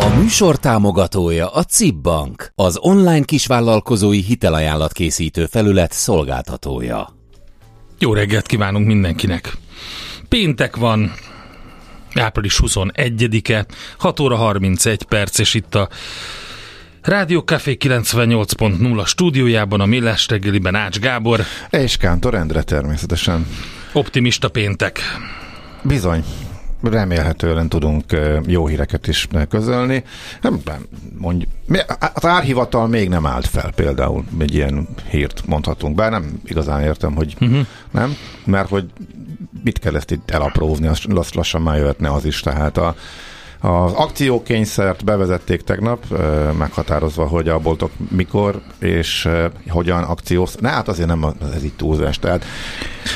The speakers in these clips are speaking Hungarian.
A műsor támogatója a CIP Bank, az online kisvállalkozói hitelajánlat készítő felület szolgáltatója. Jó reggelt kívánunk mindenkinek! Péntek van, április 21-e, 6 óra 31 perc, és itt a Rádió Café 98.0 stúdiójában a Millás reggeliben Ács Gábor. És Kántor Endre természetesen. Optimista péntek. Bizony. Remélhetően tudunk jó híreket is közölni. Nem, nem mondj, az árhivatal még nem állt fel például, egy ilyen hírt mondhatunk, bár nem igazán értem, hogy uh-huh. nem, mert hogy mit kell ezt itt elaprózni, azt lassan már jöhetne az is, tehát a, az akciókényszert bevezették tegnap, meghatározva, hogy a boltok mikor és hogyan akcióz. Ne, hát azért nem ez itt túlzás. Tehát,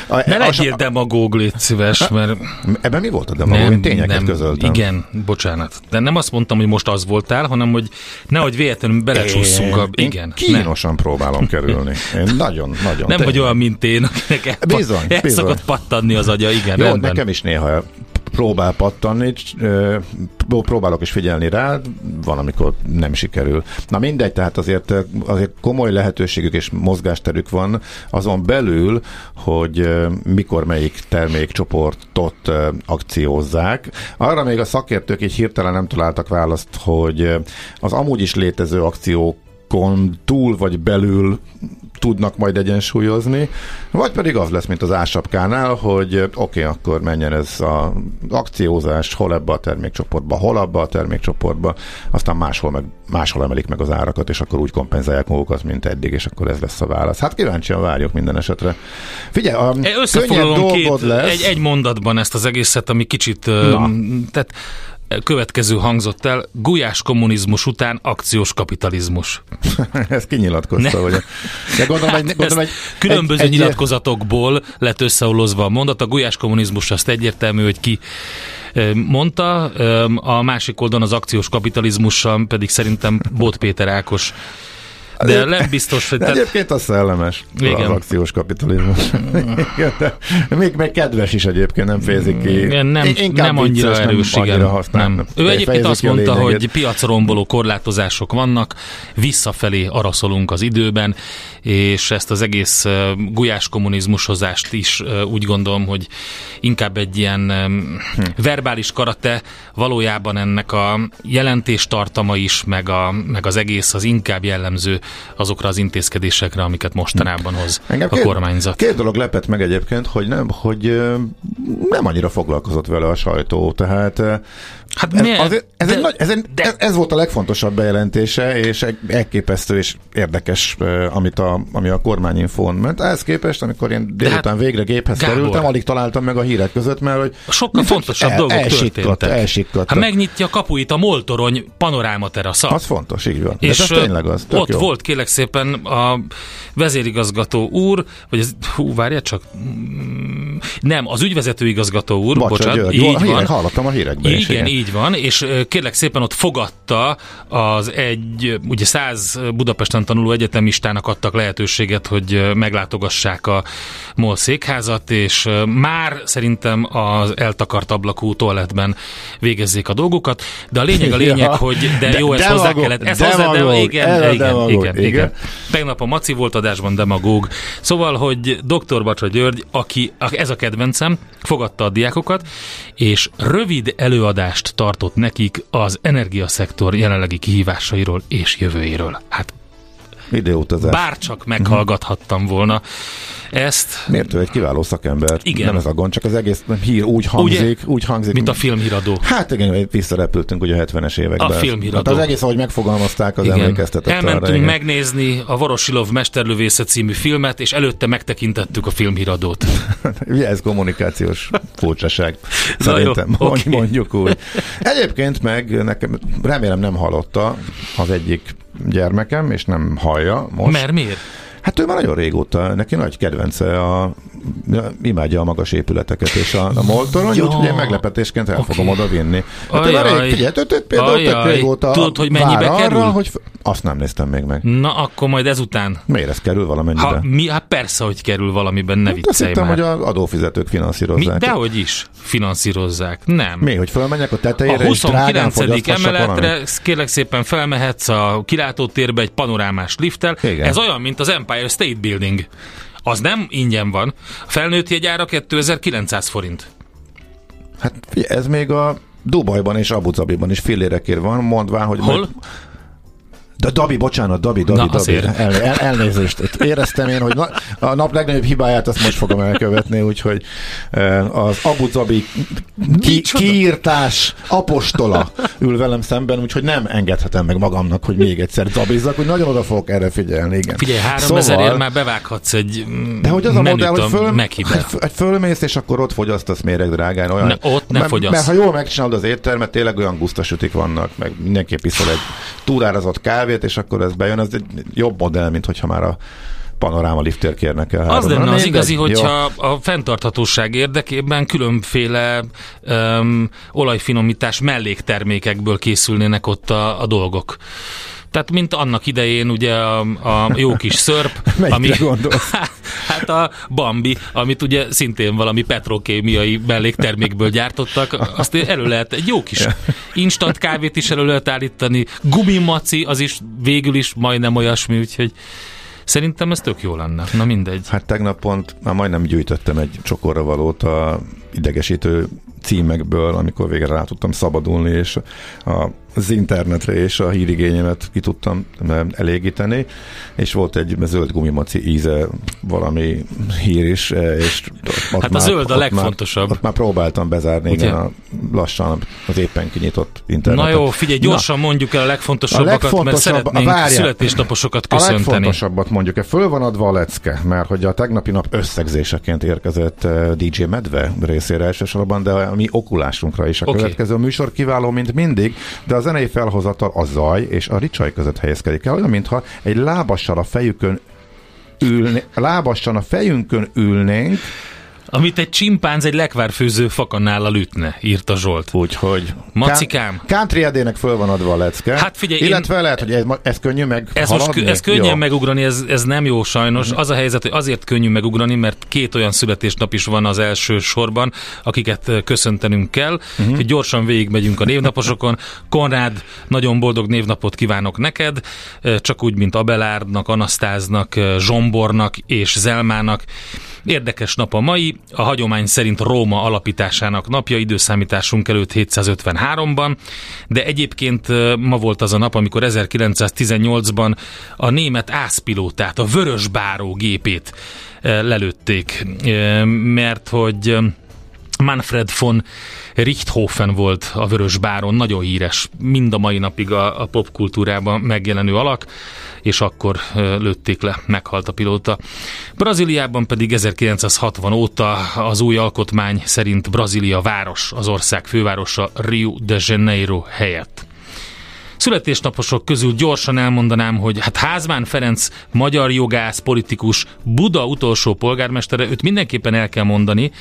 a, ne legyél demagóg, légy szíves, mert... Ebben mi volt a demagóg? Nem, Én tényeket nem, közöltem. Igen, bocsánat. De nem azt mondtam, hogy most az voltál, hanem hogy nehogy véletlenül belecsúszunk. A... Igen. kínosan próbálom kerülni. Én nagyon, nagyon. Nem vagy olyan, mint én, akinek el, bizony, el bizony. szokott pattanni az agya. Igen, Jó, rendben. nekem is néha próbál pattanni, próbálok is figyelni rá, van, amikor nem sikerül. Na mindegy, tehát azért, azért komoly lehetőségük és mozgásterük van azon belül, hogy mikor melyik termékcsoportot akciózzák. Arra még a szakértők így hirtelen nem találtak választ, hogy az amúgy is létező akciókon túl vagy belül tudnak majd egyensúlyozni, vagy pedig az lesz, mint az ásapkánál, hogy oké, okay, akkor menjen ez az akciózás, hol ebbe a termékcsoportba, hol abba a termékcsoportba, aztán máshol, meg, máshol emelik meg az árakat, és akkor úgy kompenzálják magukat, mint eddig, és akkor ez lesz a válasz. Hát kíváncsian várjuk minden esetre. Figyelj, a Összefoglalom két, lesz. Egy, egy mondatban ezt az egészet, ami kicsit, Na. tehát következő hangzott el, gulyás kommunizmus után akciós kapitalizmus. Ez kinyilatkozta, ne. hogy... De gondolom, egy, gondolom, egy, különböző egy, nyilatkozatokból lett összeolozva a mondat. A gulyás kommunizmus azt egyértelmű, hogy ki mondta, a másik oldalon az akciós kapitalizmussal pedig szerintem Bot Péter Ákos de nem biztos, hogy... De te... Egyébként az szellemes, igen. az akciós kapitalizmus. de még, még kedves is egyébként, nem fejezik ki. Igen, nem, Inkább nem annyira vicces, erős, nem igen. Annyira nem. Ő egyébként azt mondta, hogy piacromboló korlátozások vannak, visszafelé araszolunk az időben, és ezt az egész gulyás kommunizmushozást is úgy gondolom, hogy inkább egy ilyen hm. verbális karate, valójában ennek a jelentéstartama is, meg, a, meg az egész az inkább jellemző azokra az intézkedésekre, amiket mostanában hoz Engem a két, kormányzat. Két dolog lepett meg egyébként, hogy nem, hogy nem annyira foglalkozott vele a sajtó, tehát Hát ez, azért, ez, de, egy nagy, ez, egy, de, ez volt a legfontosabb bejelentése, és elképesztő és érdekes, amit a, ami a kormányinfón ment. Ehhez képest, amikor én délután hát, végre géphez Gábor, kerültem, alig találtam meg a hírek között, mert hogy sokkal fontosabb el, dolgok elsikkadt, történtek. Elsikkadt. Hát megnyitja a kapuit a Moltorony panoráma terasza. Az fontos, így van. És ez tényleg az. Ott jó. volt volt kérlek szépen a vezérigazgató úr, vagy ez, hú, várja csak, mm, nem, az ügyvezető igazgató úr, Bocsa, bocsánat, György, így van. hallottam a hírekben igen, igen, így van, és kérlek szépen ott fogadta az egy, ugye száz Budapesten tanuló egyetemistának adtak lehetőséget, hogy meglátogassák a MOL székházat, és már szerintem az eltakart ablakú toalettben végezzék a dolgokat, de a lényeg a lényeg, ja, hogy de, de jó, ezt hozzá kellett. Ez hozzá, de, igen, igen, igen, igen, Tegnap a Maci volt adásban demagóg. Szóval, hogy dr. Bacsa György, aki, ez a kedvencem, fogadta a diákokat, és rövid előadást tartott nekik az energiaszektor jelenlegi kihívásairól és jövőjéről. Hát Videóutazás. Bárcsak meghallgathattam volna ezt. Miért ő egy kiváló szakember? Igen. Nem ez a gond, csak az egész hír úgy hangzik, ugye, úgy hangzik. Mint a filmhíradó. Hát igen, visszarepültünk ugye a 70-es években. A filmhíradó. Hát az egész, ahogy megfogalmazták, az igen. emlékeztetett Elmentünk arra, megnézni a Vorosilov Mesterlövésze című filmet, és előtte megtekintettük a filmhíradót. ugye ez kommunikációs furcsaság. Szerintem, jó, okay. mondjuk úgy. Egyébként meg nekem, remélem nem hallotta az egyik gyermekem, és nem hallja most. Mert miért? Hát ő már nagyon régóta, neki nagy kedvence a imádja a magas épületeket és a, a moltoron, ja. úgyhogy én meglepetésként el okay. fogom oda vinni. Hát Ajaj. figyelj, például tök régóta Tudod, hogy mennyibe kerül? Arra, hogy azt nem néztem még meg. Na, akkor majd ezután. Miért ez kerül valamennyibe? Ha, mi, hát persze, hogy kerül valamiben, ne hát viccelj már. hogy az adófizetők finanszírozzák. Mi, dehogy is finanszírozzák. Nem. Mi, hogy felmenjek a tetejére, a 29. emeletre kérlek szépen felmehetsz a kilátótérbe egy panorámás lifttel. Igen. Ez olyan, mint az Empire State Building. Az nem ingyen van. A felnőtt jegyára 2900 forint. Hát ez még a Dubajban és Abu Dhabiban is fillérekért van, mondván, hogy... Hol? Meg de Dabi, bocsánat, Dabi, Dabi, Na, Dabi. El, el, elnézést. Éreztem én, hogy na, a nap legnagyobb hibáját azt most fogom elkövetni, úgyhogy eh, az Abu Dhabi ki, kiírtás apostola ül velem szemben, úgyhogy nem engedhetem meg magamnak, hogy még egyszer dabizzak, hogy nagyon oda fogok erre figyelni, igen. Figyelj, 3000 szóval, már bevághatsz egy De hogy az a modell, hogy föl, hogy fölmész, és akkor ott fogyasztasz méreg drágán. Olyan, ne, ott ne mert, fogyasz. Mert ha jól megcsinálod az éttermet, tényleg olyan gusztasütik vannak, meg mindenképp iszol egy túrárazott kávét, kávét, és akkor ez bejön, ez egy jobb modell, mint hogyha már a panoráma liftér kérnek el. Az lenne az igazi, hogyha jó. a fenntarthatóság érdekében különféle um, olajfinomítás melléktermékekből készülnének ott a, a dolgok. Tehát, mint annak idején ugye a, a jó kis szörp, ami, hát a Bambi, amit ugye szintén valami petrokémiai melléktermékből gyártottak, azt elő lehet, egy jó kis instant kávét is elő lehet állítani, gumimaci, az is végül is majdnem olyasmi, úgyhogy Szerintem ez tök jó lenne. Na mindegy. Hát tegnap pont már majdnem gyűjtöttem egy csokorra valót a idegesítő címekből, amikor végre rá tudtam szabadulni, és a az internetre és a hírigényemet ki tudtam elégíteni, és volt egy zöld gumimaci íze valami hír is, e, és ott Hát már, a zöld a legfontosabb. Már, ott már próbáltam bezárni, igen, a, lassan az éppen kinyitott internetet. Na jó, figyelj, gyorsan Na, mondjuk el a legfontosabbakat, a legfontosabb, mert szeretnénk várjál, születésnaposokat köszönteni. A legfontosabbat mondjuk, e föl van adva a lecke, mert hogy a tegnapi nap összegzéseként érkezett e, DJ Medve részére elsősorban, de a mi okulásunkra is a okay. következő műsor kiváló, mint mindig, de a zenei felhozatal a zaj és a ricsaj között helyezkedik el, olyan, mintha egy lábassal a fejükön ülni, lábassal a fejünkön ülnénk, amit egy csimpánz egy lekvárfőző fakanállal ütne, írta Zsolt. Úgyhogy. Macikám. Country edének föl van adva a lecke. Hát figyelj, Illetve én... lehet, hogy ez, ez könnyű meg ez, most, ez könnyen jó. megugrani, ez, ez nem jó sajnos. Uh-huh. Az a helyzet, hogy azért könnyű megugrani, mert két olyan születésnap is van az első sorban, akiket köszöntenünk kell. Uh-huh. Hogy gyorsan végigmegyünk a névnaposokon. Konrád, nagyon boldog névnapot kívánok neked, csak úgy, mint Abelárdnak, Anasztáznak, Zsombornak és Zelmának. Érdekes nap a mai, a hagyomány szerint Róma alapításának napja, időszámításunk előtt 753-ban, de egyébként ma volt az a nap, amikor 1918-ban a német ászpilótát, a vörös báró gépét lelőtték, mert hogy Manfred von Richthofen volt a Vörös Báron, nagyon híres, mind a mai napig a, a popkultúrában megjelenő alak, és akkor lőtték le, meghalt a pilóta. Brazíliában pedig 1960 óta az új alkotmány szerint Brazília város, az ország fővárosa Rio de Janeiro helyett. Születésnaposok közül gyorsan elmondanám, hogy hát Házmán Ferenc, magyar jogász, politikus, Buda utolsó polgármestere, őt mindenképpen el kell mondani,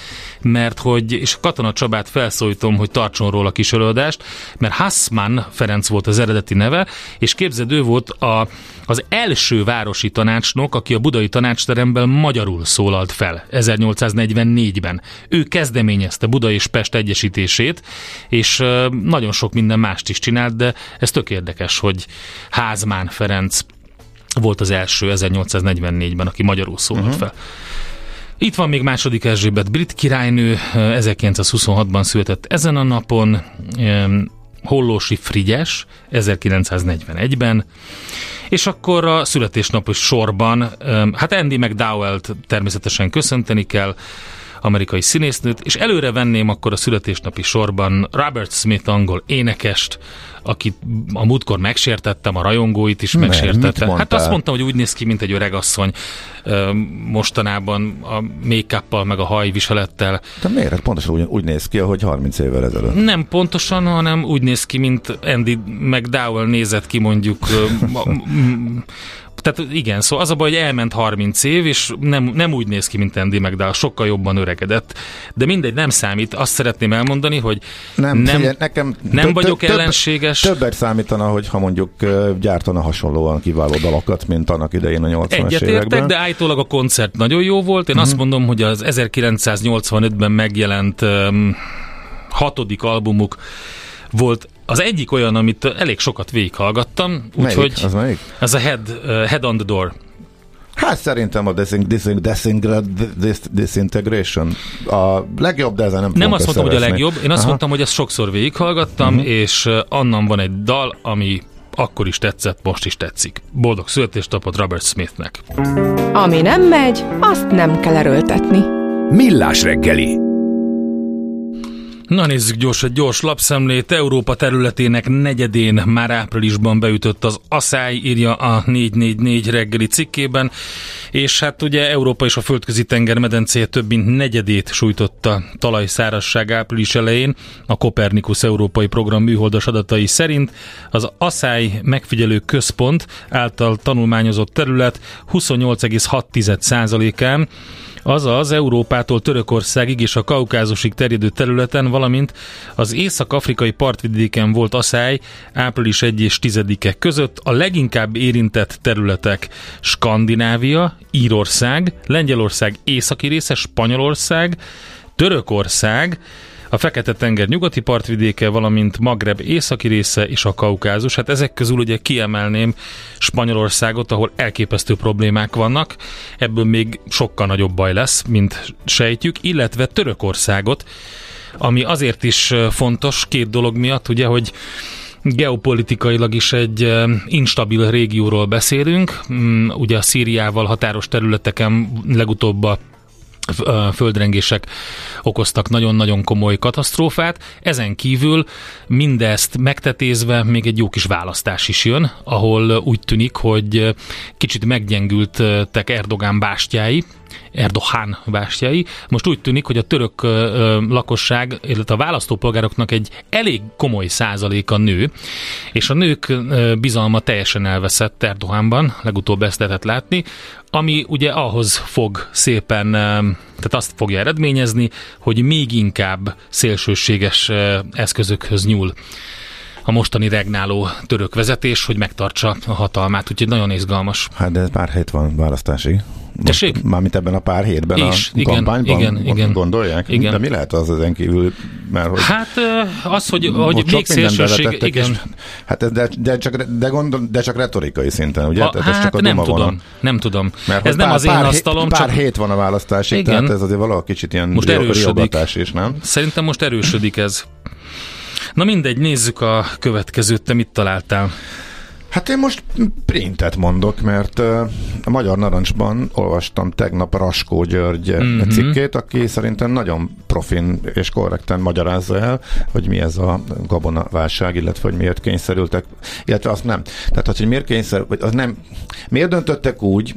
mert hogy, és Katona Csabát felszólítom, hogy tartson róla kis előadást, mert Hassmann Ferenc volt az eredeti neve, és képzeld, volt a, az első városi tanácsnok, aki a budai tanácsteremben magyarul szólalt fel 1844-ben. Ő kezdeményezte Buda és Pest egyesítését, és nagyon sok minden mást is csinált, de ez tök érdekes, hogy Házmán Ferenc volt az első 1844-ben, aki magyarul szólalt uh-huh. fel. Itt van még második Erzsébet brit királynő, 1926-ban született ezen a napon, Hollósi Frigyes 1941-ben, és akkor a születésnapos sorban, hát Andy McDowell-t természetesen köszönteni kell, amerikai színésznőt, és előre venném akkor a születésnapi sorban Robert Smith angol énekest, akit a múltkor megsértettem, a rajongóit is megsértettem. Hát azt mondtam, hogy úgy néz ki, mint egy öregasszony mostanában a make meg a hajviselettel. De miért? Hát pontosan úgy, úgy néz ki, ahogy 30 évvel ezelőtt. Nem pontosan, hanem úgy néz ki, mint Andy McDowell nézett ki mondjuk tehát igen, szóval az a baj, hogy elment 30 év, és nem, nem úgy néz ki, mint Andy McDowell, sokkal jobban öregedett. De mindegy, nem számít. Azt szeretném elmondani, hogy nem, nem, figyelj, nekem nem több, vagyok több, ellenséges. Többet számítana, hogy ha mondjuk gyártana hasonlóan kiváló dalokat, mint annak idején a 80-as Egyet években. de állítólag a koncert nagyon jó volt. Én uh-huh. azt mondom, hogy az 1985-ben megjelent um, hatodik albumuk volt az egyik olyan, amit elég sokat végighallgattam, úgyhogy az melyik? Ez a Head, uh, Head on the Door. Hát szerintem a Disintegration a legjobb, de ezen nem Nem azt mondtam, hogy a legjobb, én azt Aha. mondtam, hogy ezt sokszor végighallgattam, uh-huh. és annan van egy dal, ami akkor is tetszett, most is tetszik. Boldog születésnapot Robert Smithnek. Ami nem megy, azt nem kell erőltetni. Millás reggeli Na nézzük gyors, egy gyors lapszemlét. Európa területének negyedén már áprilisban beütött az asszály, írja a 444 reggeli cikkében, és hát ugye Európa és a földközi tenger medencéje több mint negyedét sújtotta talajszárasság április elején. A Kopernikus Európai Program műholdas adatai szerint az asszály megfigyelő központ által tanulmányozott terület 28,6%-án azaz Európától Törökországig és a Kaukázusig terjedő területen, valamint az észak-afrikai partvidéken volt asszály április 1 és 10-e között. A leginkább érintett területek Skandinávia, Írország, Lengyelország északi része, Spanyolország, Törökország, a Fekete-tenger nyugati partvidéke, valamint Magreb északi része és a Kaukázus. Hát ezek közül ugye kiemelném Spanyolországot, ahol elképesztő problémák vannak, ebből még sokkal nagyobb baj lesz, mint sejtjük, illetve Törökországot, ami azért is fontos két dolog miatt, ugye, hogy geopolitikailag is egy instabil régióról beszélünk. Mm, ugye a Szíriával határos területeken legutóbb a földrengések okoztak nagyon-nagyon komoly katasztrófát. Ezen kívül mindezt megtetézve még egy jó kis választás is jön, ahol úgy tűnik, hogy kicsit meggyengültek Erdogán bástyái, Erdogan bástyái. Most úgy tűnik, hogy a török lakosság, illetve a választópolgároknak egy elég komoly százaléka nő, és a nők bizalma teljesen elveszett Erdoganban, legutóbb ezt lehetett látni, ami ugye ahhoz fog szépen, tehát azt fogja eredményezni, hogy még inkább szélsőséges eszközökhöz nyúl a mostani regnáló török vezetés, hogy megtartsa a hatalmát, úgyhogy nagyon izgalmas. Hát de pár hét van választási. Tessék? Mármint ebben a pár hétben Is, a igen, kampányban igen, igen, gondolják? Igen. De mi lehet az ezen kívül? Mert, hogy hát az, hogy, hogy még szélsőség, igen. És, hát de, de, csak, de, gondol, de csak retorikai szinten, ugye? A, tehát hát ez csak a nem tudom, van. nem tudom. Mert ez nem pár, az én pár, asztalom, pár csak... hét van a választásig, igen. tehát ez azért valahol kicsit ilyen most erősödik. is, nem? Szerintem most erősödik ez. Na mindegy, nézzük a következőt, te mit találtál? Hát én most printet mondok, mert a Magyar Narancsban olvastam tegnap Raskó György mm-hmm. cikkét, aki szerintem nagyon profin és korrekten magyarázza el, hogy mi ez a gabonaválság, illetve hogy miért kényszerültek, illetve azt nem. Tehát, hogy miért kényszer, vagy az nem, miért döntöttek úgy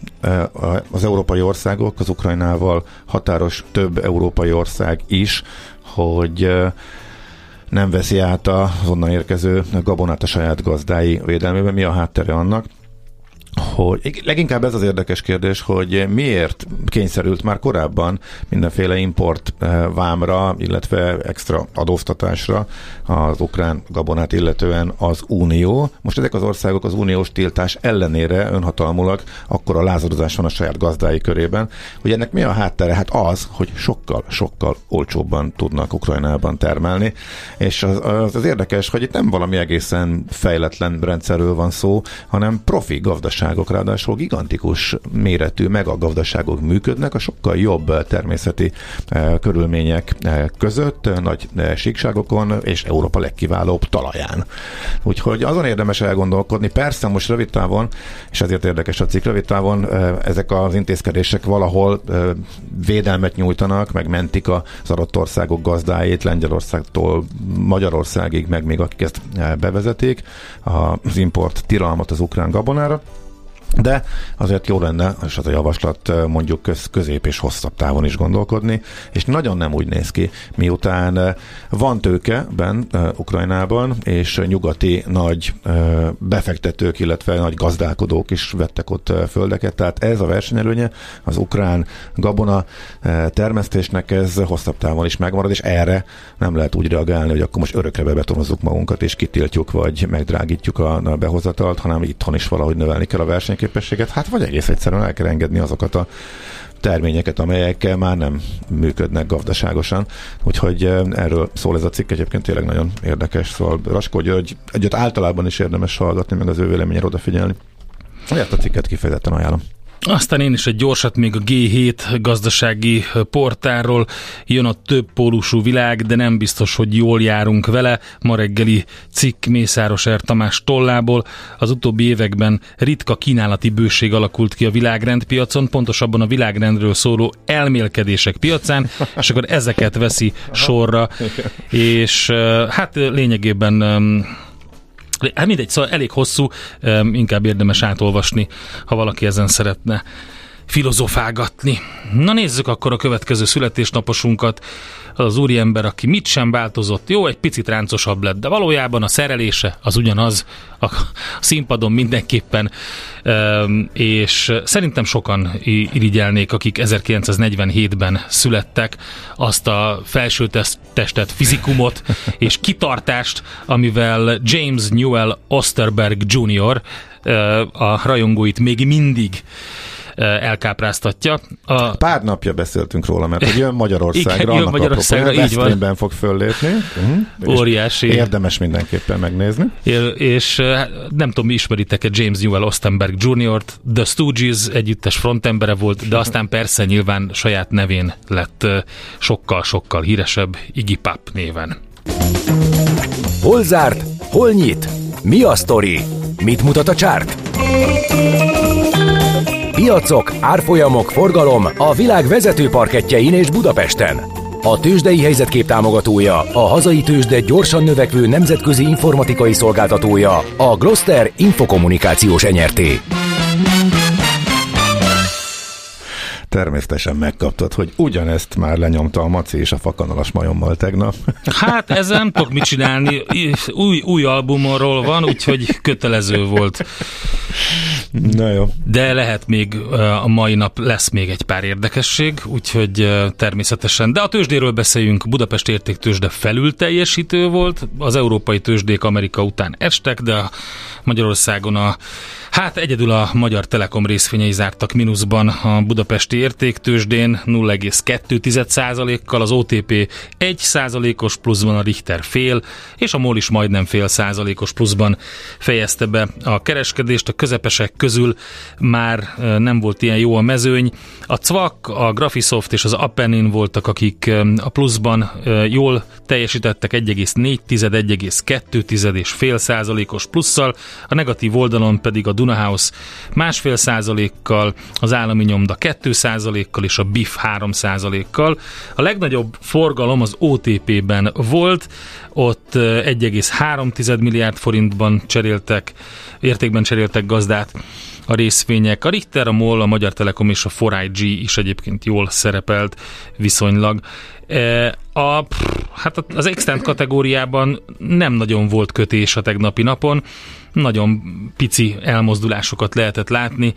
az európai országok, az Ukrajnával határos több európai ország is, hogy nem veszi át az onnan érkező gabonát a saját gazdái védelmében. Mi a háttere annak? Hogy leginkább ez az érdekes kérdés, hogy miért kényszerült már korábban mindenféle import eh, vámra, illetve extra adóztatásra az ukrán gabonát illetően az Unió. Most ezek az országok az uniós tiltás ellenére önhatalmulag akkor a lázadozás van a saját gazdái körében, hogy ennek mi a háttere? Hát az, hogy sokkal, sokkal olcsóbban tudnak Ukrajnában termelni, és az, az, az érdekes, hogy itt nem valami egészen fejletlen rendszerről van szó, hanem profi gazdaság gazdaságok, ráadásul gigantikus méretű megagazdaságok működnek a sokkal jobb természeti eh, körülmények eh, között, nagy eh, síkságokon és Európa legkiválóbb talaján. Úgyhogy azon érdemes elgondolkodni, persze most rövid távon, és ezért érdekes a cikk, rövid távon ezek az intézkedések valahol védelmet nyújtanak, meg mentik az adott országok gazdáit, Lengyelországtól Magyarországig, meg még akik ezt bevezetik, az import tilalmat az ukrán gabonára. De azért jó lenne, és az a javaslat mondjuk köz, közép és hosszabb távon is gondolkodni, és nagyon nem úgy néz ki, miután van tőke ben Ukrajnában, és nyugati nagy befektetők, illetve nagy gazdálkodók is vettek ott földeket, tehát ez a versenyelőnye az ukrán gabona termesztésnek ez hosszabb távon is megmarad, és erre nem lehet úgy reagálni, hogy akkor most örökre bebetonozzuk magunkat, és kitiltjuk, vagy megdrágítjuk a behozatalt, hanem itthon is valahogy növelni kell a versenyt versenyképességet, hát vagy egész egyszerűen el kell engedni azokat a terményeket, amelyekkel már nem működnek gazdaságosan. Úgyhogy erről szól ez a cikk, egyébként tényleg nagyon érdekes, szóval Raskó György egyet általában is érdemes hallgatni, meg az ő véleményére odafigyelni. Ezt a cikket kifejezetten ajánlom. Aztán én is egy gyorsat még a G7 gazdasági portáról. Jön a több pólusú világ, de nem biztos, hogy jól járunk vele. Ma reggeli cikk Mészáros R. Tamás tollából. Az utóbbi években ritka kínálati bőség alakult ki a világrendpiacon, pontosabban a világrendről szóló elmélkedések piacán, és akkor ezeket veszi sorra. És hát lényegében Hát mindegy, szóval elég hosszú, inkább érdemes átolvasni, ha valaki ezen szeretne filozofálgatni. Na nézzük akkor a következő születésnaposunkat. Az az úriember, aki mit sem változott, jó, egy picit ráncosabb lett, de valójában a szerelése az ugyanaz, a színpadon mindenképpen, és szerintem sokan irigyelnék, akik 1947-ben születtek, azt a felső testet, fizikumot és kitartást, amivel James Newell Osterberg Jr. a rajongóit még mindig elkápráztatja. A... Pár napja beszéltünk róla, mert hogy jön Magyarországra, Igen, jön Magyarországra, apropó, így van. fog föllépni. Uh-huh. Óriási. Érdemes mindenképpen megnézni. És nem tudom, mi ismeritek-e James Newell Ostenberg Jr.-t, The Stooges együttes frontembere volt, de aztán persze nyilván saját nevén lett sokkal-sokkal híresebb Iggy Pop néven. Hol zárt? Hol nyit? Mi a sztori? Mit mutat a csárt? Piacok, árfolyamok, forgalom a világ vezető parketjein és Budapesten. A tőzsdei helyzetkép támogatója, a hazai tőzsde gyorsan növekvő nemzetközi informatikai szolgáltatója, a Gloster Infokommunikációs Enyerté. Természetesen megkaptad, hogy ugyanezt már lenyomta a Maci és a fakanalas majommal tegnap. Hát ezzel nem tudok mit csinálni. Új, új albumról van, úgyhogy kötelező volt. Na jó. De lehet még a mai nap lesz még egy pár érdekesség, úgyhogy természetesen. De a tőzsdéről beszéljünk. Budapest értéktőzsde felül teljesítő volt. Az európai tőzsdék Amerika után estek, de Magyarországon a Hát egyedül a Magyar Telekom részvényei zártak mínuszban a budapesti értéktősdén 0,2%-kal, az OTP 1%-os pluszban, a Richter fél, és a MOL is majdnem fél százalékos pluszban fejezte be a kereskedést. A közepesek közül már nem volt ilyen jó a mezőny. A CVAK, a Graphisoft és az Appenin voltak, akik a pluszban jól teljesítettek 1,4, 1,2 és fél százalékos plusszal, a negatív oldalon pedig a Dunahouse másfél százalékkal, az állami nyomda 2 százalékkal és a BIF 3 százalékkal. A legnagyobb forgalom az OTP-ben volt, ott 1,3 milliárd forintban cseréltek, értékben cseréltek gazdát, a részvények. A Richter, a MOL, a Magyar Telekom és a 4IG is egyébként jól szerepelt viszonylag. E, a, hát az extent kategóriában nem nagyon volt kötés a tegnapi napon, nagyon pici elmozdulásokat lehetett látni.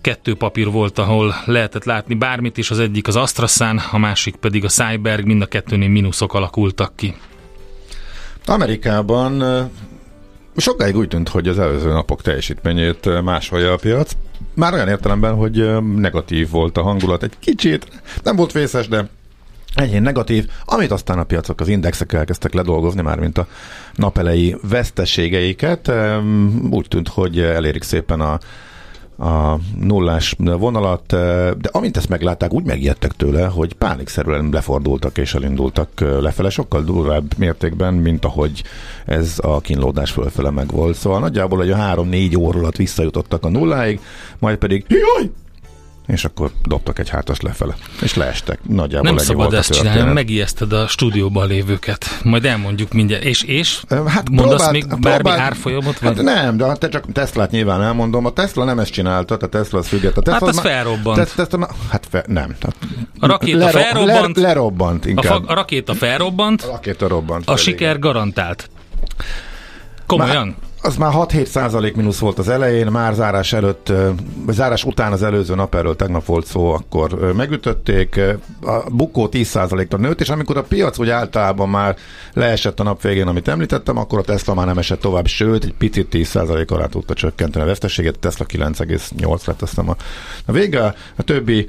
Kettő papír volt, ahol lehetett látni bármit, és az egyik az Astrasan, a másik pedig a Cyberg, mind a kettőnél mínuszok alakultak ki. Amerikában sokáig úgy tűnt, hogy az előző napok teljesítményét másolja a piac. Már olyan értelemben, hogy negatív volt a hangulat egy kicsit. Nem volt vészes, de enyhén negatív, amit aztán a piacok, az indexek elkezdtek ledolgozni, már mint a napelei veszteségeiket. Úgy tűnt, hogy elérik szépen a a nullás vonalat, de amint ezt meglátták, úgy megijedtek tőle, hogy pánikszerűen lefordultak és elindultak lefele, sokkal durvább mértékben, mint ahogy ez a kínlódás fölfele meg volt. Szóval nagyjából egy a három-négy óra alatt visszajutottak a nulláig, majd pedig jaj, és akkor dobtak egy hátas lefele, és leestek. Nagyjából Nem szabad ezt csinálni, megijeszted a stúdióban lévőket. Majd elmondjuk mindjárt. És, és? Hát Mondasz próbált, még bármi próbált, árfolyamot? Hát nem, de te csak Teslát nyilván elmondom. A Tesla nem ezt csinálta, a Tesla az függet. A Tesla hát az, az felrobbant. Tesla, Tesla, hát fe, nem. A rakéta lero, felrobbant. Le, lerobbant inkább. A, a rakéta felrobbant. A rakéta robbant. A siker garantált. Komolyan? Már, az már 6-7 százalék mínusz volt az elején, már zárás előtt, vagy zárás után az előző nap, erről tegnap volt szó, akkor megütötték, a bukó 10 százalékra nőtt, és amikor a piac úgy általában már leesett a nap végén, amit említettem, akkor a Tesla már nem esett tovább, sőt, egy picit 10 százalék alá tudta csökkenteni a veszteséget, Tesla 9,8 lett aztán a, a vége, a többi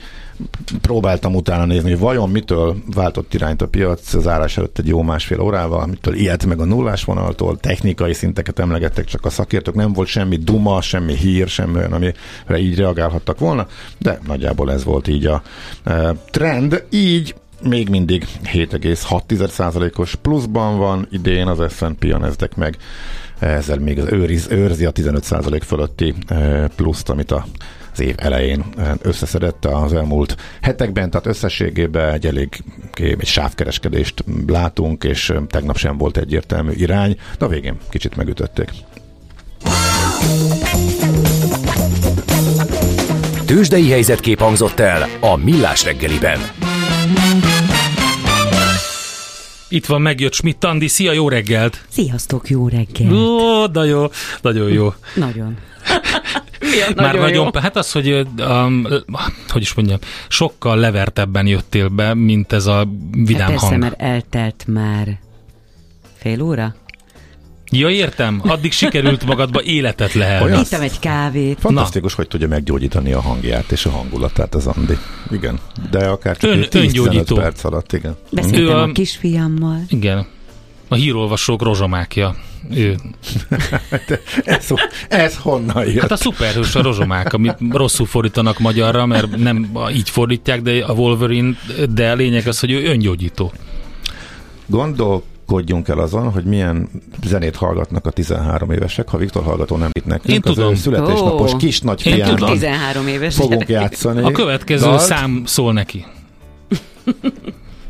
próbáltam utána nézni, hogy vajon mitől váltott irányt a piac az árás előtt egy jó másfél órával, mitől ilyet meg a nullás vonaltól, technikai szinteket emlegettek csak a szakértők, nem volt semmi duma, semmi hír, semmi olyan, amire így reagálhattak volna, de nagyjából ez volt így a e, trend, így még mindig 7,6%-os pluszban van idén az S&P, a Nasdaq meg ezzel még az őriz, őrzi a 15% fölötti e, pluszt, amit a az év elején összeszedette az elmúlt hetekben, tehát összességében egy elég egy sávkereskedést látunk, és tegnap sem volt egyértelmű irány, de a végén kicsit megütötték. Tőzsdei helyzetkép hangzott el a Millás reggeliben. Itt van, megjött Schmidt Andi. Szia, jó reggelt! Sziasztok, jó reggelt! Ó, de jó, nagyon jó. Nagyon. Milyen Már nagyon, nagyon jó. hát az, hogy um, hogy is mondjam, sokkal levertebben jöttél be, mint ez a vidám hát persze, hang. mert eltelt már fél óra? Ja, értem. Addig sikerült magadba életet lehet. Ittem egy kávét. Fantasztikus, Na. hogy tudja meggyógyítani a hangját és a hangulatát az Andi. Igen. De akár csak Ön, 10 perc alatt, igen. Beszéltem a, a kisfiammal. Igen. A hírolvasók rozsomákja. Ő. ez, ez honnan jött? Hát a szuperhős a rozsomák, amit rosszul fordítanak magyarra, mert nem így fordítják, de a Wolverine, de a lényeg az, hogy ő öngyógyító. Gondolkodjunk el azon, hogy milyen zenét hallgatnak a 13 évesek, ha Viktor hallgató nem itt nekünk. Én tudom. Az születésnapos oh. kis nagy fiának 13 éves fogunk játszani. A következő dalt. szám szól neki.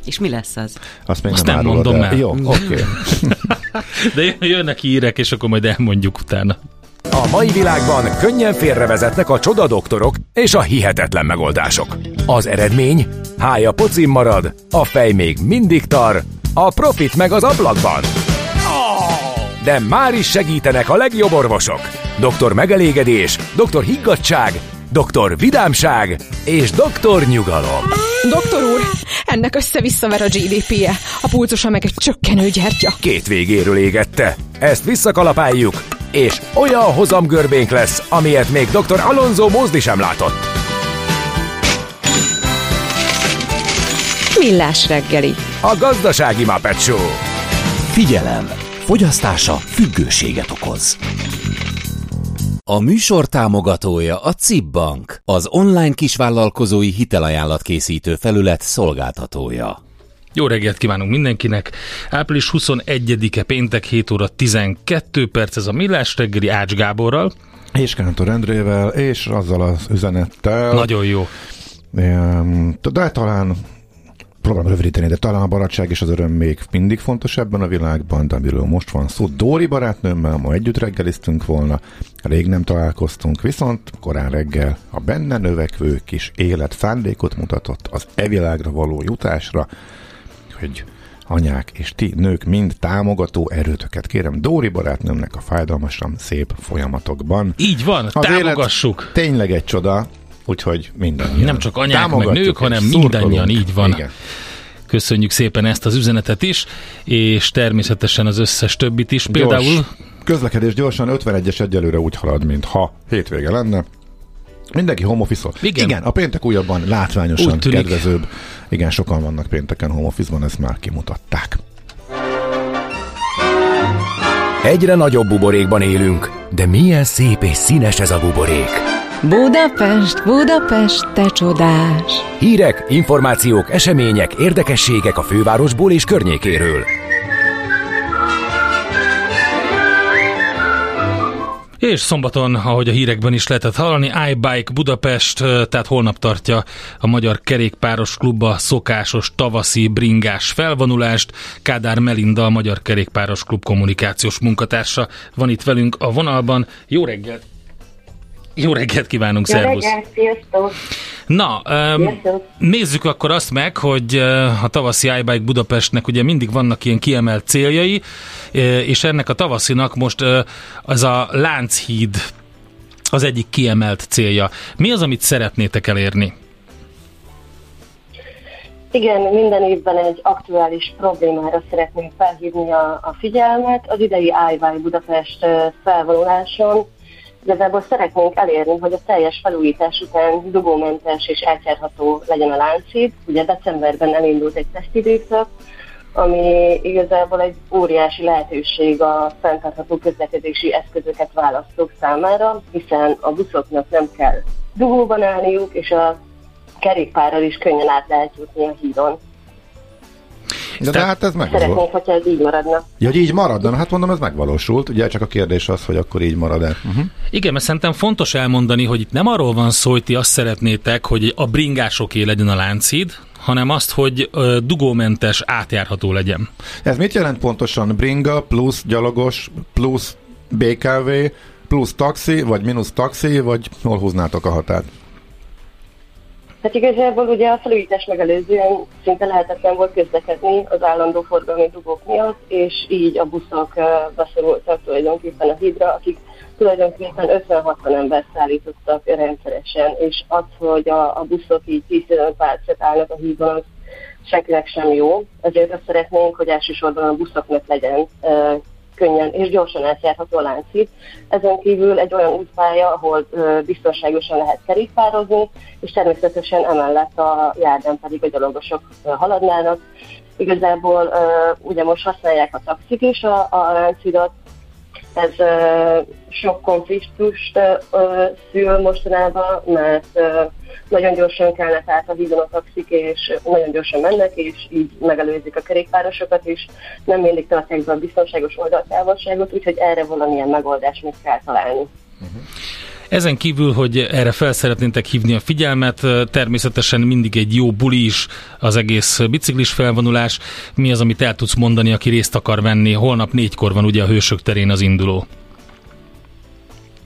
És mi lesz az? Azt még Azt nem, nem mondom el. Jó, oké. Okay. De jönnek hírek, és akkor majd elmondjuk utána. A mai világban könnyen félrevezetnek a csoda doktorok és a hihetetlen megoldások. Az eredmény? Hája pocim marad, a fej még mindig tar, a profit meg az ablakban. De már is segítenek a legjobb orvosok. Doktor megelégedés, doktor higgadság, doktor vidámság és doktor nyugalom. Doktor úr, ennek össze-visszaver a GDP-je, a pulcosa meg egy csökkenő gyertya. Két végéről égette. Ezt visszakalapáljuk, és olyan hozamgörbénk lesz, amilyet még dr. Alonso Mózdi sem látott. Millás reggeli. A gazdasági Muppet Show. Figyelem! Fogyasztása függőséget okoz. A műsor támogatója a CIP Bank, az online kisvállalkozói hitelajánlat készítő felület szolgáltatója. Jó reggelt kívánunk mindenkinek! Április 21-e péntek 7 óra 12 perc ez a Millás reggeli Ács Gáborral. És Kántor Endrével, és azzal az üzenettel. Nagyon jó. De talán próbálom rövidíteni, de talán a barátság és az öröm még mindig fontos ebben a világban, de amiről most van szó. Dóri barátnőmmel ma együtt reggeliztünk volna, Rég nem találkoztunk, viszont korán reggel a benne növekvő kis élet szándékot mutatott az evilágra való jutásra, hogy anyák és ti nők mind támogató erőtöket kérem Dóri barátnőmnek a fájdalmasan szép folyamatokban. Így van, az támogassuk! tényleg egy csoda, úgyhogy mindannyian. Nem csak anyák meg nők, hanem mindannyian így van. Igen. Köszönjük szépen ezt az üzenetet is, és természetesen az összes többit is. Például... Gyors, közlekedés gyorsan 51-es egyelőre úgy halad, mint ha hétvége lenne. Mindenki home office Igen. Igen, a péntek újabban látványosan kedvezőbb. Igen, sokan vannak pénteken home office-ban, ezt már kimutatták. Egyre nagyobb buborékban élünk, de milyen szép és színes ez a buborék. Budapest, Budapest, te csodás! Hírek, információk, események, érdekességek a fővárosból és környékéről. És szombaton, ahogy a hírekben is lehetett hallani, iBike Budapest, tehát holnap tartja a Magyar Kerékpáros Klubba szokásos tavaszi bringás felvonulást. Kádár Melinda, a Magyar Kerékpáros Klub kommunikációs munkatársa van itt velünk a vonalban. Jó reggelt! Jó reggelt kívánunk, Jó szervusz! Reggelt, sziasztok! Na, um, nézzük akkor azt meg, hogy a tavaszi iBike Budapestnek ugye mindig vannak ilyen kiemelt céljai, és ennek a tavaszinak most az a Lánchíd az egyik kiemelt célja. Mi az, amit szeretnétek elérni? Igen, minden évben egy aktuális problémára szeretnénk felhívni a, a figyelmet. Az idei iBike Budapest felvonuláson Igazából szeretnénk elérni, hogy a teljes felújítás után dugómentes és elcsárható legyen a láncid. Ugye decemberben elindult egy tesztidőszak, ami igazából egy óriási lehetőség a fenntartható közlekedési eszközöket választók számára, hiszen a buszoknak nem kell dugóban állniuk, és a kerékpárral is könnyen át lehet jutni a hídon. De, de hát ez megvalósult. Szeretnénk, hogyha ez így maradna. Ja, hogy így maradna, hát mondom, ez megvalósult. Ugye csak a kérdés az, hogy akkor így marad-e. Uh-huh. Igen, mert szerintem fontos elmondani, hogy itt nem arról van szó, hogy ti azt szeretnétek, hogy a bringásoké legyen a láncid, hanem azt, hogy dugómentes, átjárható legyen. Ez mit jelent pontosan? Bringa plusz gyalogos plusz BKV plusz taxi, vagy mínusz taxi, vagy hol húznátok a határt? Hát igazából ugye a felújítás megelőzően szinte lehetetlen volt közlekedni az állandó forgalmi dugók miatt, és így a buszok beszorultak tulajdonképpen a hídra, akik tulajdonképpen 56 ember szállítottak rendszeresen, és az, hogy a, a buszok így 10 percet állnak a hídon, senkinek sem jó. Ezért azt szeretnénk, hogy elsősorban a buszoknak legyen könnyen és gyorsan átjárható láncít. Ezen kívül egy olyan útpálya, ahol ö, biztonságosan lehet kerékpározni, és természetesen emellett a járdán pedig a gyalogosok ö, haladnának. Igazából ö, ugye most használják a taxik is a, a láncidat, ez sok konfliktust szül mostanában, mert nagyon gyorsan kelnek át a hídon a taxik, és nagyon gyorsan mennek, és így megelőzik a kerékpárosokat is. Nem mindig tartják be a biztonságos oldaltávolságot, úgyhogy erre valamilyen megoldást még kell találni. Uh-huh. Ezen kívül, hogy erre fel szeretnétek hívni a figyelmet, természetesen mindig egy jó buli is az egész biciklis felvonulás. Mi az, amit el tudsz mondani, aki részt akar venni? Holnap négykor van ugye a Hősök terén az induló.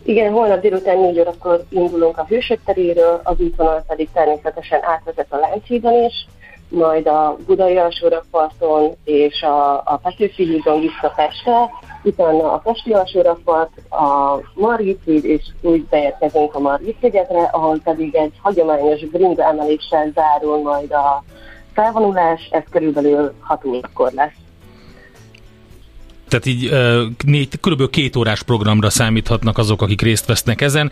Igen, holnap délután négy órakor indulunk a Hősök teréről, az útvonal pedig természetesen átvezet a Lánchídon is, majd a Budai alsórakparton és a, a Petőfi hídon vissza Pestre, utána a Pesti alsórakpart, a Margit és úgy beérkezünk a Margit szigetre, ahol pedig egy hagyományos bringa emeléssel zárul majd a felvonulás, ez körülbelül 6 órakor lesz. Tehát így négy, kb. két órás programra számíthatnak azok, akik részt vesznek ezen.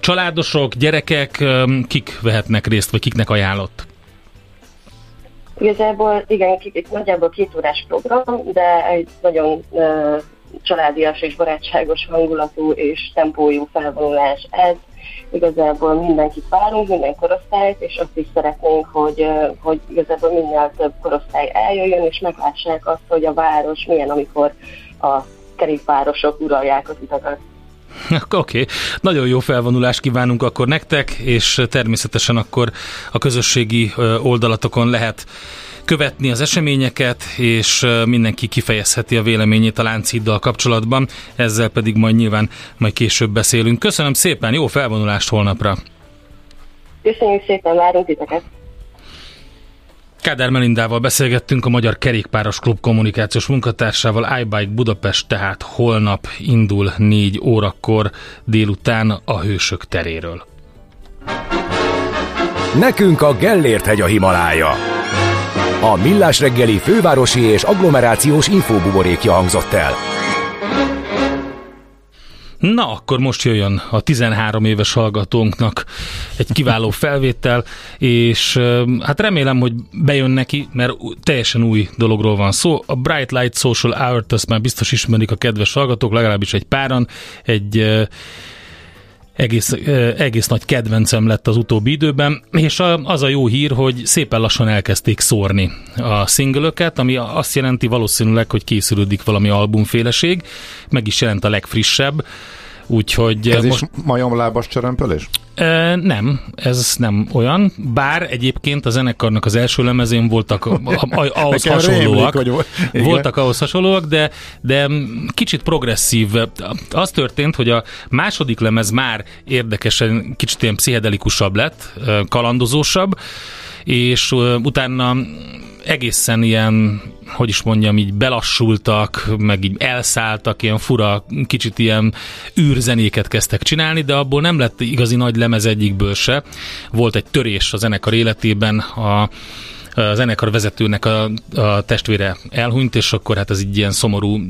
Családosok, gyerekek, kik vehetnek részt, vagy kiknek ajánlott? Igazából igen, egy nagyjából két órás program, de egy nagyon uh, családias és barátságos hangulatú és tempójú felvonulás ez. Igazából mindenkit várunk, minden korosztályt, és azt is szeretnénk, hogy, hogy igazából minél több korosztály eljöjjön, és meglássák azt, hogy a város milyen, amikor a kerékpárosok uralják az utakat. Oké, okay. nagyon jó felvonulást kívánunk akkor nektek, és természetesen akkor a közösségi oldalatokon lehet követni az eseményeket, és mindenki kifejezheti a véleményét a Lánchiddal kapcsolatban, ezzel pedig majd nyilván majd később beszélünk. Köszönöm szépen, jó felvonulást holnapra! Köszönjük szépen, várunk titeket! Kádár Melindával beszélgettünk a Magyar Kerékpáros Klub kommunikációs munkatársával. iBike Budapest tehát holnap indul 4 órakor délután a Hősök teréről. Nekünk a Gellért hegy a Himalája. A Millás reggeli fővárosi és agglomerációs infóbuborékja hangzott el. Na, akkor most jöjjön a 13 éves hallgatónknak egy kiváló felvétel, és hát remélem, hogy bejön neki, mert teljesen új dologról van szó. A Bright Light Social Hour-t azt már biztos ismerik a kedves hallgatók, legalábbis egy páran. Egy egész, egész nagy kedvencem lett az utóbbi időben, és az a jó hír, hogy szépen lassan elkezdték szórni a szingölöket, ami azt jelenti valószínűleg, hogy készülődik valami albumféleség, meg is jelent a legfrissebb, Úgyhogy ez most... is majomlábas csörömpölés? E, nem, ez nem olyan, bár egyébként a zenekarnak az első lemezén voltak ahhoz hasonlóak, rémlik, hogy... voltak ahhoz hasonlóak, de, de kicsit progresszív. Az történt, hogy a második lemez már érdekesen kicsit ilyen pszichedelikusabb lett, kalandozósabb, és utána egészen ilyen, hogy is mondjam, így belassultak, meg így elszálltak, ilyen fura, kicsit ilyen űrzenéket kezdtek csinálni, de abból nem lett igazi nagy lemez egyikből se. Volt egy törés a zenekar életében, a a zenekar vezetőnek a, a testvére elhunyt, és akkor hát ez egy ilyen szomorú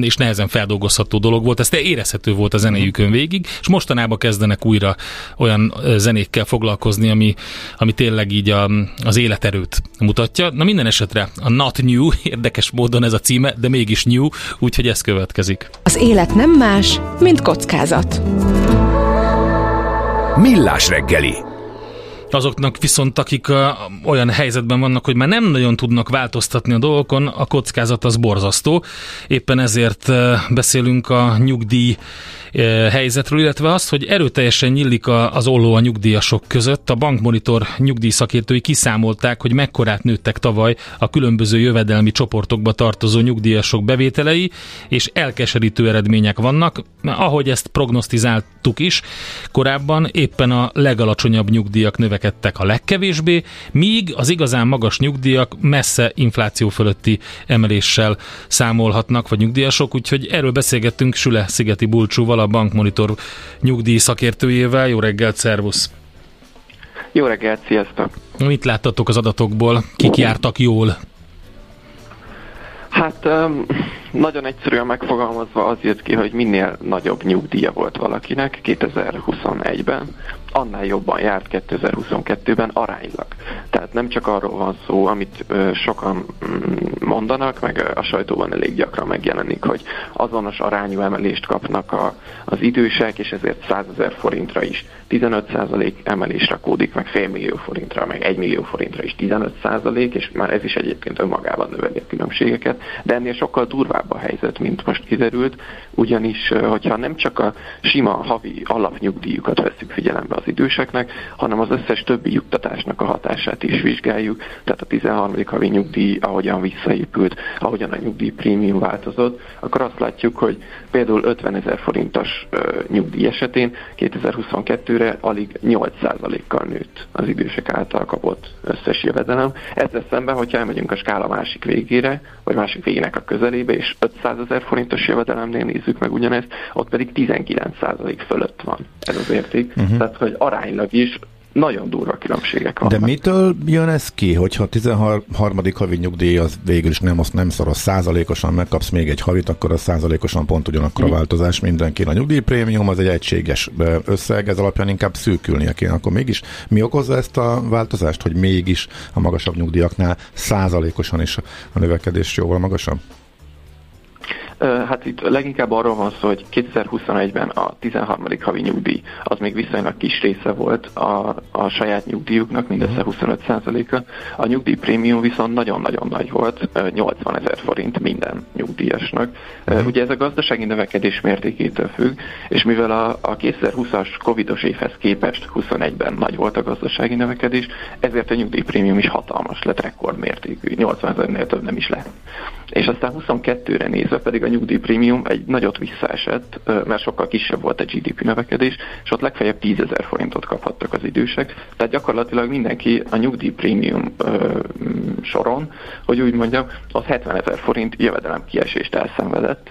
és nehezen feldolgozható dolog volt. Ez te érezhető volt a zenéjükön végig, és mostanában kezdenek újra olyan zenékkel foglalkozni, ami, ami tényleg így a, az életerőt mutatja. Na minden esetre a Not New, érdekes módon ez a címe, de mégis New, úgyhogy ez következik. Az élet nem más, mint kockázat. Millás reggeli Azoknak viszont, akik olyan helyzetben vannak, hogy már nem nagyon tudnak változtatni a dolgokon, a kockázat az borzasztó. Éppen ezért beszélünk a nyugdíj helyzetről, illetve azt, hogy erőteljesen nyílik az olló a nyugdíjasok között. A bankmonitor nyugdíjszakértői kiszámolták, hogy mekkorát nőttek tavaly a különböző jövedelmi csoportokba tartozó nyugdíjasok bevételei, és elkeserítő eredmények vannak. Ahogy ezt prognosztizáltuk is, korábban éppen a legalacsonyabb nyugdíjak növekedtek a legkevésbé, míg az igazán magas nyugdíjak messze infláció fölötti emeléssel számolhatnak, vagy nyugdíjasok, úgyhogy erről beszélgettünk Süle Szigeti Bulcsúval, a Bankmonitor nyugdíj szakértőjével. Jó reggelt, szervusz! Jó reggelt, sziasztok! Mit láttatok az adatokból? Kik jártak jól? Hát nagyon egyszerűen megfogalmazva az jött ki, hogy minél nagyobb nyugdíja volt valakinek 2021-ben, annál jobban járt 2022-ben aránylag. Tehát nem csak arról van szó, amit sokan mm, mondanak, meg a sajtóban elég gyakran megjelenik, hogy azonos arányú emelést kapnak a, az idősek, és ezért 100 ezer forintra is 15% emelés rakódik, meg fél millió forintra, meg 1 millió forintra is 15%, és már ez is egyébként önmagában növeli a különbségeket, de ennél sokkal durvább a helyzet, mint most kiderült, ugyanis hogyha nem csak a sima havi alapnyugdíjukat veszük figyelembe az időseknek, hanem az összes többi juttatásnak a hatását is vizsgáljuk, tehát a 13. havi nyugdíj, ahogyan visszaépült, ahogyan a nyugdíj prémium változott, akkor azt látjuk, hogy például 50 ezer forintos nyugdíj esetén 2022-re alig 8%-kal nőtt az idősek által kapott összes jövedelem. Ezzel szemben, hogyha elmegyünk a skála másik végére, vagy másik végének a közelébe, és 500 ezer forintos jövedelemnél nézzük meg ugyanezt, ott pedig 19% fölött van ez az érték. Uh-huh. Tehát, hogy aránylag is nagyon durva különbségek vannak. De mitől jön ez ki, hogyha a 13. havi nyugdíj az végül is nem, azt nem szoros százalékosan, megkapsz még egy havit, akkor a százalékosan pont ugyanakkor a változás mindenki. A nyugdíjprémium az egy egységes összeg, ez alapján inkább szűkülnie kéne. Akkor mégis mi okozza ezt a változást, hogy mégis a magasabb nyugdíjaknál százalékosan is a növekedés jóval magasabb? Hát itt leginkább arról van szó, hogy 2021-ben a 13. havi nyugdíj az még viszonylag kis része volt a, a saját nyugdíjuknak, mindössze 25%-a. A nyugdíj prémium viszont nagyon-nagyon nagy volt, 80 ezer forint minden nyugdíjasnak. Ugye ez a gazdasági növekedés mértékétől függ, és mivel a, a 2020-as covidos évhez képest 21-ben nagy volt a gazdasági növekedés, ezért a nyugdíjprémium is hatalmas lett, rekordmértékű, 80 ezernél több nem is lehet. És aztán 22-re nézve pedig a nyugdíjprémium egy nagyot visszaesett, mert sokkal kisebb volt a GDP növekedés, és ott legfeljebb 10 ezer forintot kaphattak az idősek. Tehát gyakorlatilag mindenki a nyugdíjprémium soron, hogy úgy mondjam, az 70 ezer forint jövedelem kiesést elszenvedett,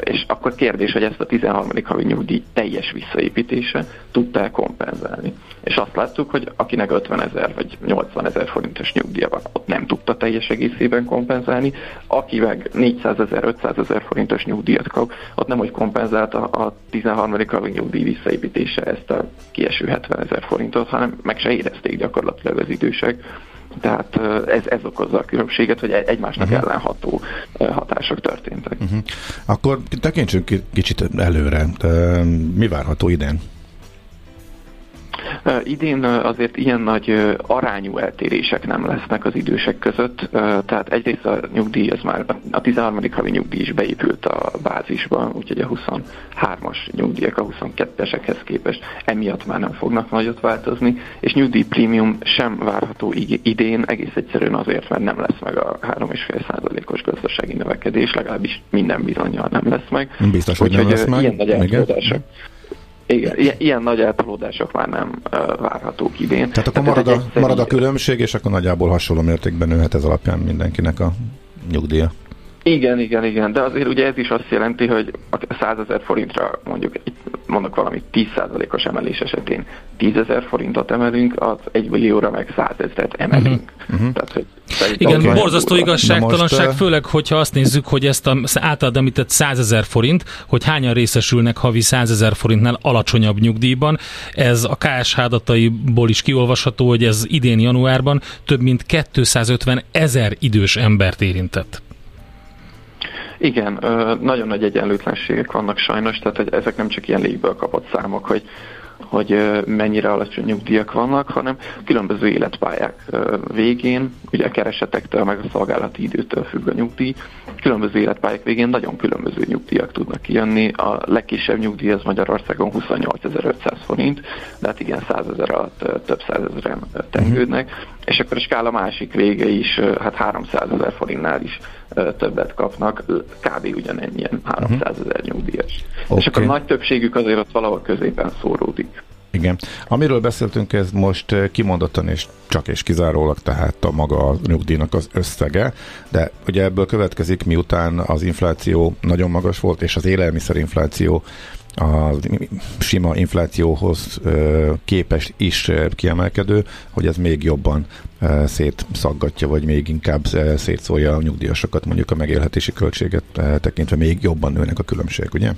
és akkor kérdés, hogy ezt a 13. havi nyugdíj teljes visszaépítése tudta-e kompenzálni. És azt láttuk, hogy akinek 50 ezer vagy 80 ezer forintos nyugdíja van, ott nem tudta teljes egészében kompenzálni, aki meg 400 ezer, 500 ezer forintos nyugdíjat kap, ott nem hogy kompenzálta a 13. havi nyugdíj visszaépítése ezt a kieső 70 ezer forintot, hanem meg se érezték gyakorlatilag az idősek tehát ez, ez okozza a különbséget, hogy egymásnak uh-huh. ellenható hatások történtek. Uh-huh. Akkor tekintsünk kicsit előre. Mi várható idén? Idén azért ilyen nagy arányú eltérések nem lesznek az idősek között, tehát egyrészt a nyugdíj, ez már a 13. havi nyugdíj is beépült a bázisba, úgyhogy a 23-as nyugdíjak a 22-esekhez képest emiatt már nem fognak nagyot változni, és nyugdíj prémium sem várható idén, egész egyszerűen azért, mert nem lesz meg a 3,5%-os gazdasági növekedés, legalábbis minden bizonyal nem lesz meg. Biztos, hogy nem lesz meg. Ilyen nagy. Igen, ilyen, ilyen nagy eltolódások már nem uh, várhatók idén. Tehát akkor marad a, marad a különbség, és akkor nagyjából hasonló mértékben nőhet ez alapján mindenkinek a nyugdíja. Igen, igen, igen, de azért ugye ez is azt jelenti, hogy a 100 ezer forintra mondjuk, mondok valamit, 10%-os emelés esetén 10 ezer forintot emelünk, az 1 millióra meg 100 ezeret emelünk. Uh-huh. Tehát, hogy igen, okay. borzasztó igazságtalanság, most, főleg, hogyha azt nézzük, hogy ezt az általad említett 100 ezer forint, hogy hányan részesülnek havi 100 ezer forintnál alacsonyabb nyugdíjban. Ez a KSH adataiból is kiolvasható, hogy ez idén januárban több mint 250 ezer idős embert érintett. Igen, nagyon nagy egyenlőtlenségek vannak sajnos, tehát hogy ezek nem csak ilyen légből kapott számok, hogy hogy mennyire alacsony nyugdíjak vannak, hanem különböző életpályák végén, ugye a keresetektől meg a szolgálati időtől függ a nyugdíj, különböző életpályák végén nagyon különböző nyugdíjak tudnak kijönni. A legkisebb nyugdíj az Magyarországon 28.500 forint, de hát igen, 100 ezer alatt több százezeren tengődnek. És akkor a skála másik vége is, hát 300 ezer forintnál is többet kapnak, kb. ugyanennyien 300 ezer nyugdíjas. Okay. És akkor a nagy többségük azért ott valahol középen szóródik. Igen. Amiről beszéltünk, ez most kimondottan és csak és kizárólag tehát a maga a nyugdíjnak az összege, de ugye ebből következik, miután az infláció nagyon magas volt, és az élelmiszerinfláció a sima inflációhoz képest is kiemelkedő, hogy ez még jobban szétszaggatja, vagy még inkább szétszólja a nyugdíjasokat, mondjuk a megélhetési költséget tekintve még jobban nőnek a különbség, ugye?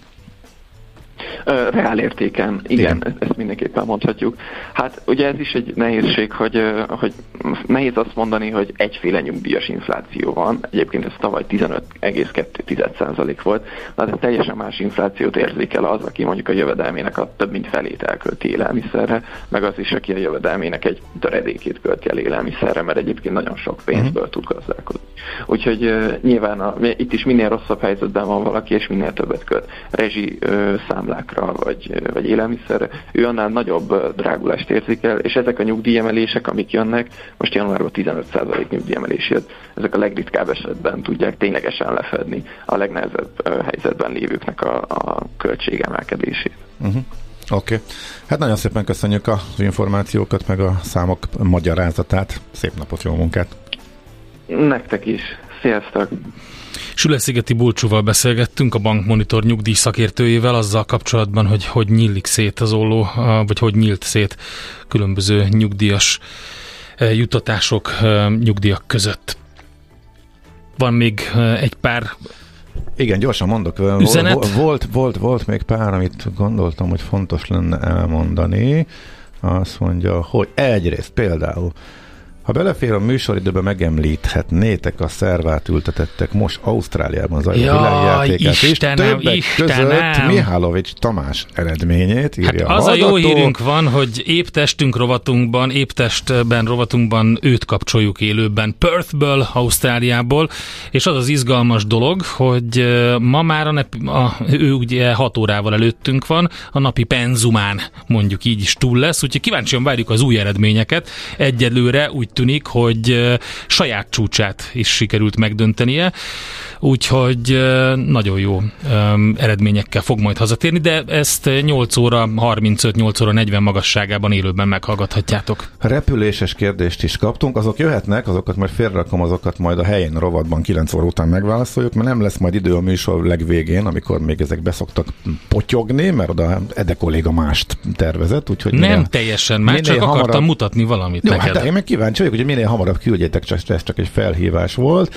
Reál értéken, igen, igen, ezt mindenképpen mondhatjuk. Hát ugye ez is egy nehézség, hogy, hogy nehéz azt mondani, hogy egyféle nyugdíjas infláció van. Egyébként ez tavaly 15,2% volt, de hát teljesen más inflációt érzékel az, aki mondjuk a jövedelmének a több mint felét elkölti élelmiszerre, meg az is, aki a jövedelmének egy töredékét költi el élelmiszerre, mert egyébként nagyon sok pénzből tud gazdálkodni. Úgyhogy nyilván a, itt is minél rosszabb helyzetben van valaki, és minél többet költ rezsi uh, ruhákra, vagy, vagy élelmiszerre, ő annál nagyobb drágulást érzékel, és ezek a nyugdíjemelések, amik jönnek, most januárban 15% nyugdíjemelés jött, ezek a legritkább esetben tudják ténylegesen lefedni a legnehezebb helyzetben lévőknek a, a költségemelkedését. Uh-huh. Oké. Okay. Hát nagyon szépen köszönjük az információkat, meg a számok magyarázatát. Szép napot, jó munkát! Nektek is. Sziasztok! Süleszigeti Bulcsúval beszélgettünk, a bankmonitor nyugdíj szakértőjével azzal kapcsolatban, hogy hogy nyílik szét az olló, vagy hogy nyílt szét különböző nyugdíjas e, jutatások e, nyugdíjak között. Van még e, egy pár igen, gyorsan mondok. Üzenet? Volt, volt, volt még pár, amit gondoltam, hogy fontos lenne elmondani. Azt mondja, hogy egyrészt például Ha belefér a műsoridőbe, megemlíthetnétek a szervát ültetettek most Ausztráliában zajló ja, világjátékát, Istenem, és többek Istenem. között Mihálovics Tamás eredményét írja hát az a, a jó hírünk van, hogy épp testünk rovatunkban, épp testben rovatunkban őt kapcsoljuk élőben Perthből, Ausztráliából, és az az izgalmas dolog, hogy ma már a, nep- a, ő ugye 6 órával előttünk van, a napi penzumán mondjuk így is túl lesz, úgyhogy kíváncsian várjuk az új eredményeket. Egyelőre úgy tűnik, hogy saját csúcsát is sikerült megdöntenie, úgyhogy nagyon jó eredményekkel fog majd hazatérni, de ezt 8 óra 35-8 óra 40 magasságában élőben meghallgathatjátok. Repüléses kérdést is kaptunk, azok jöhetnek, azokat majd félrakom, azokat majd a helyén rovatban 9 óra után megválaszoljuk, mert nem lesz majd idő a műsor legvégén, amikor még ezek beszoktak potyogni, mert oda Ede kolléga mást tervezett, úgyhogy nem minél, teljesen más, csak hamarabb... akartam mutatni valamit Jó, neked. Hát én meg kíváncsi vagyok, hogy minél hamarabb küldjétek, csak ez csak egy felhívás volt.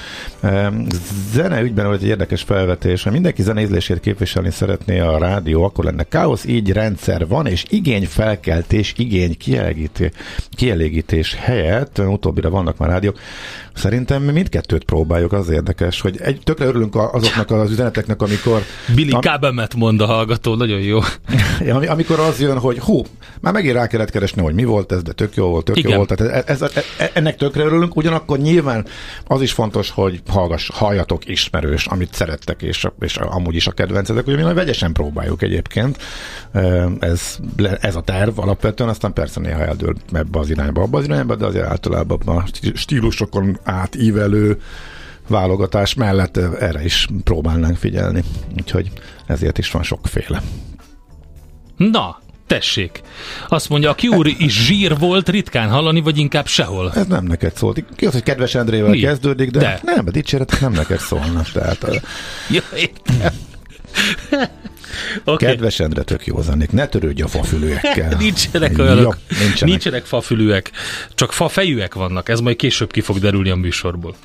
Zene ügyben volt egy érdekes felvetés, ha mindenki zenézlését képviselni szeretné a rádió, akkor lenne káosz, így rendszer van, és igényfelkeltés, igény kielégítés, kielégítés helyett, utóbbira vannak már rádiók, Szerintem mindkettőt próbáljuk, az érdekes, hogy egy, tökre örülünk azoknak az üzeneteknek, amikor... Billy am, Kábemet mond a hallgató, nagyon jó. amikor az jön, hogy hú, már megint rá kellett keresni, hogy mi volt ez, de tök jó volt, tök Igen. jó volt. Tehát ez, ez, ez, ennek tökre örülünk, ugyanakkor nyilván az is fontos, hogy hallgass, halljatok ismerős, amit szerettek, és, és amúgy is a kedvencetek, ugye mi majd vegyesen próbáljuk egyébként. Ez, ez a terv alapvetően, aztán persze néha eldől ebbe az irányba, abba az irányba, de azért általában a stílusokon átívelő válogatás mellett erre is próbálnánk figyelni. Úgyhogy ezért is van sokféle. Na, tessék. Azt mondja, a kiúr is zsír volt, ritkán hallani, vagy inkább sehol. Ez nem neked szólt. Ki az, hogy kedves Endrével Mi? kezdődik, de, de. nem, a dicséretek nem neked szólnak. Tehát, Jó, Okay. Kedves Endre, tök jó zenék, ne törődj a fafülőekkel. nincsenek olyanok, ja, nincsenek. nincsenek fafülőek, csak fafejűek vannak, ez majd később ki fog derülni a műsorból.